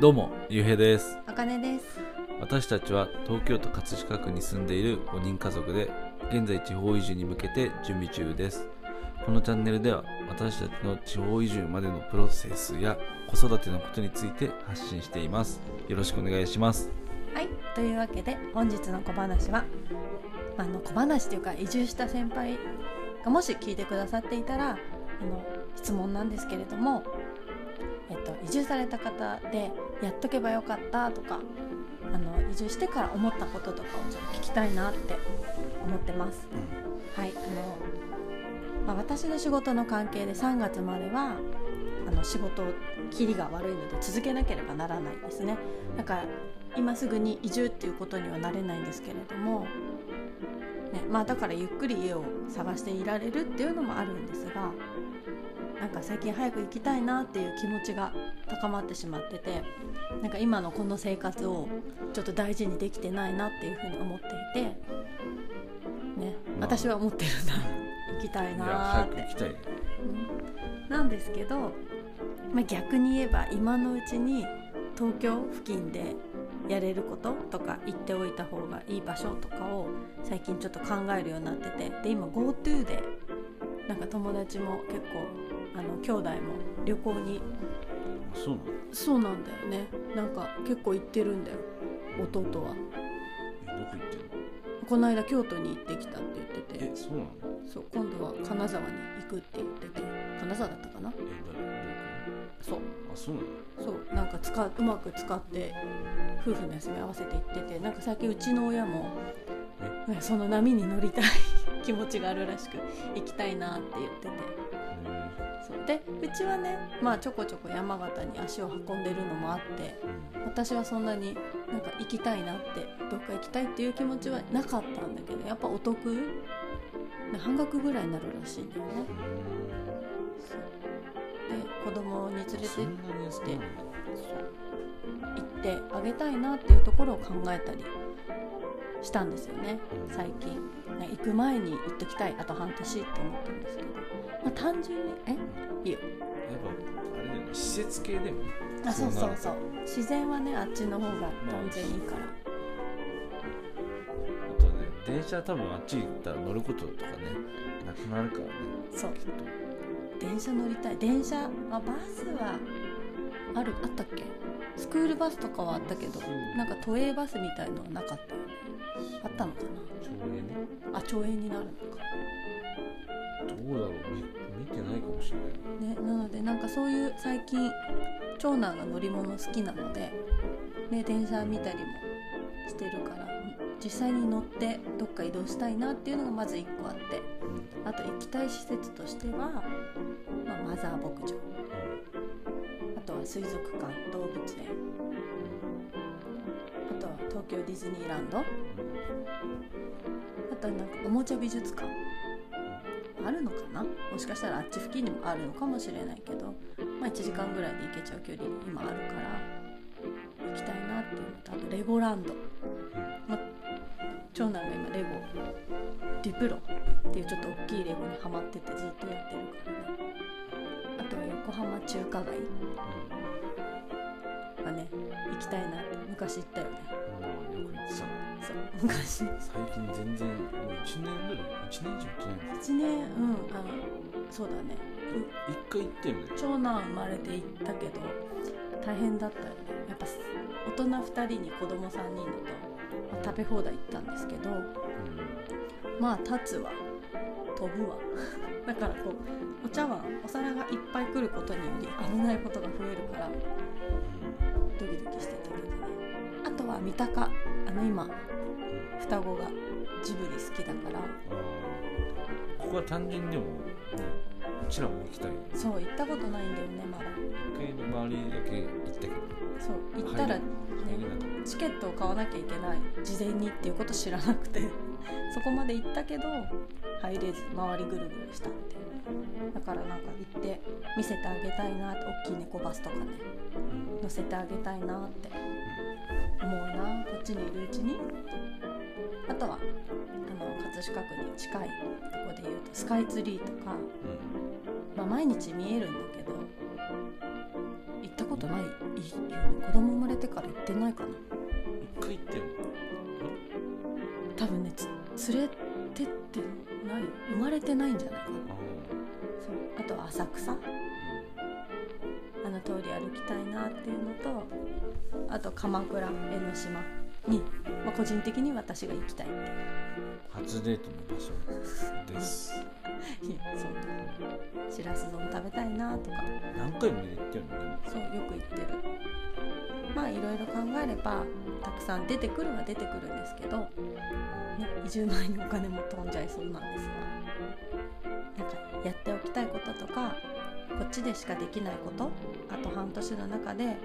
どうもゆうへいです。あかねです。私たちは東京都葛飾区に住んでいる5人家族で現在地方移住に向けて準備中です。このチャンネルでは私たちの地方移住までのプロセスや子育てのことについて発信しています。よろしくお願いします。はいというわけで本日の小話はあの小話というか移住した先輩がもし聞いてくださっていたらあの質問なんですけれども、えっと、移住された方でやっとけばよかったとかあの移住してから思ったこととかをちょっと聞きたいなって思ってます。はいあのまあ、私の仕事の関係で3月まではあの仕事切りが悪いので続けなければならないんですねだから今すぐに移住っていうことにはなれないんですけれども、ねまあ、だからゆっくり家を探していられるっていうのもあるんですがなんか最近早く行きたいなっていう気持ちが高まってしまっててなんか今のこの生活をちょっと大事にできてないなっていうふうに思っていて、ね、まあ。私は思ってるんだ行きたいなーって。早く行きたい。うん。なんですけど、まあ、逆に言えば今のうちに東京付近でやれることとか行っておいた方がいい場所とかを最近ちょっと考えるようになってて。で今 GoTo でなんか友達も結構あの兄弟も旅行にそうなの？そうなんだよね。なんか結構行ってるんだよ。弟は。えどこ行ってんの？この間京都に行ってきたって言ってて。えそうなの？そう今度は金沢に行くって言ってて。金沢だったかな？え誰？そう。あそうなの？そうなんか使ううまく使って夫婦の休み合わせて行ってて。なんか最近うちの親もねその波に乗りたい気持ちがあるらしく行きたいなって言っててでうちはねまあちょこちょこ山形に足を運んでるのもあってうん。私はそんなになんか行きたいなってどっか行きたいっていう気持ちはなかったんだけどやっぱお得ね半額ぐらいになるらしいんだよね。そう。で子供に連れてって行ってあげたいなっていうところを考えたりしたんですよね最近。ね行く前に行っときたいあと半年って思ってるんですけど、まあ、単純にえ？いいよ。やっぱあれだよね施設系だよね。あそうそうそう。自然はねあっちの方が断然いいから、あとね電車多分あっち行ったら乗ることとかねなくなるからね。そう。きっと電車乗りたい。電車あバスはあるあったっけ？スクールバスとかはあったけどなんか都営バスみたいのはなかったよね。あったのか長園ね。なあ町営になるのかどうだろう。見見てないかもしれない。ね、なのでなんかそういう最近長男が乗り物好きなので、ね、電車見たりもしてるから実際に乗ってどっか移動したいなっていうのがまず1個あって。あと行きたい施設としては、まあ、マザー牧場。あとは水族館動物園。あとは東京ディズニーランド。あとはなんかおもちゃ美術館あるのかな？もしかしたらあっち付近にもあるのかもしれないけど、まあ、1時間ぐらいで行けちゃう距離に今あるから行きたいなっていうのとあとレゴランド、まあ、長男が今レゴデュプロっていうちょっと大きいレゴにハマっててずっとやってるからね。あとは横浜中華街はね行きたいなって昔行ったよね。うんよく行ってたなそう昔最近全然もう1年ぐらい1年以上行ってない1年うんあそうだね一回行ってんだよ長男生まれて行ったけど大変だったよねやっぱ大人2人に子供3人だと、まあ食べ放題行ったんですけどまあ立つわ飛ぶわだからこうお茶碗お皿がいっぱい来ることにより危ないことが増えるからドキドキしてたけどは三鷹。あの今双子がジブリ好きだから。ここは単純にでもねうちらも行きたいそう行ったことないんだよねまだ。一回の周りだけ行ったけど。そう行ったら、ね、チケットを買わなきゃいけない。事前にっていうこと知らなくて。そこまで行ったけど入れず周りぐるぐるしたってだからなんか行って見せてあげたいなって。大きい猫バスとかねた、乗せてあげたいなって思うなこっちにいるうちに。あとはあの葛飾区に近いとこで言うとスカイツリーとか、まあ、毎日見えるんだけど行ったことないよね。子供生まれてから行ってないかな。一回行ってんの多分ねつ連れてってない生まれてないんじゃないかな。あそう。あとは浅草。あの通り歩きたいなっていうのとあと鎌倉江ノ島に、まあ、個人的に私が行きたいって初デートの場所です。いやそんなしらす丼食べたいなとか。何回も行ってんの？でもそうよく行ってる。まあいろいろ考えればたくさん出てくるは出てくるんですけど、ね、移住前にお金も飛んじゃいそうなんですが。なんかやっておきたいこととかこっちでしかできないことあと半年の中で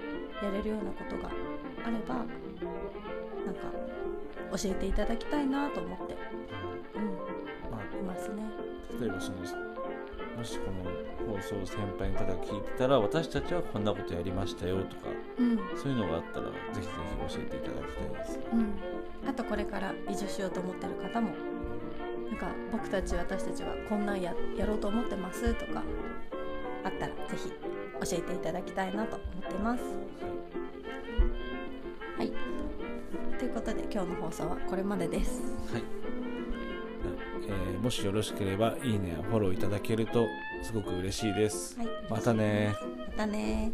やれるようなことがあればなんか教えていただきたいなと思って、うまあん、いますね。例えばそのもしこの放送を先輩の方が聞いてたら私たちはこんなことやりましたよとかうん。そういうのがあったらぜひぜひ教えていただきたいです。うん、あとこれから移住しようと思ってる方もなんか僕たち私たちはこんなんややろうと思ってますとかあったらぜひ教えていただきたいなと思ってます。はい。ということで今日の放送はこれまでです。はい、えーもしよろしければいいねやフォローいただけるとすごく嬉しいです、はい、またねまたね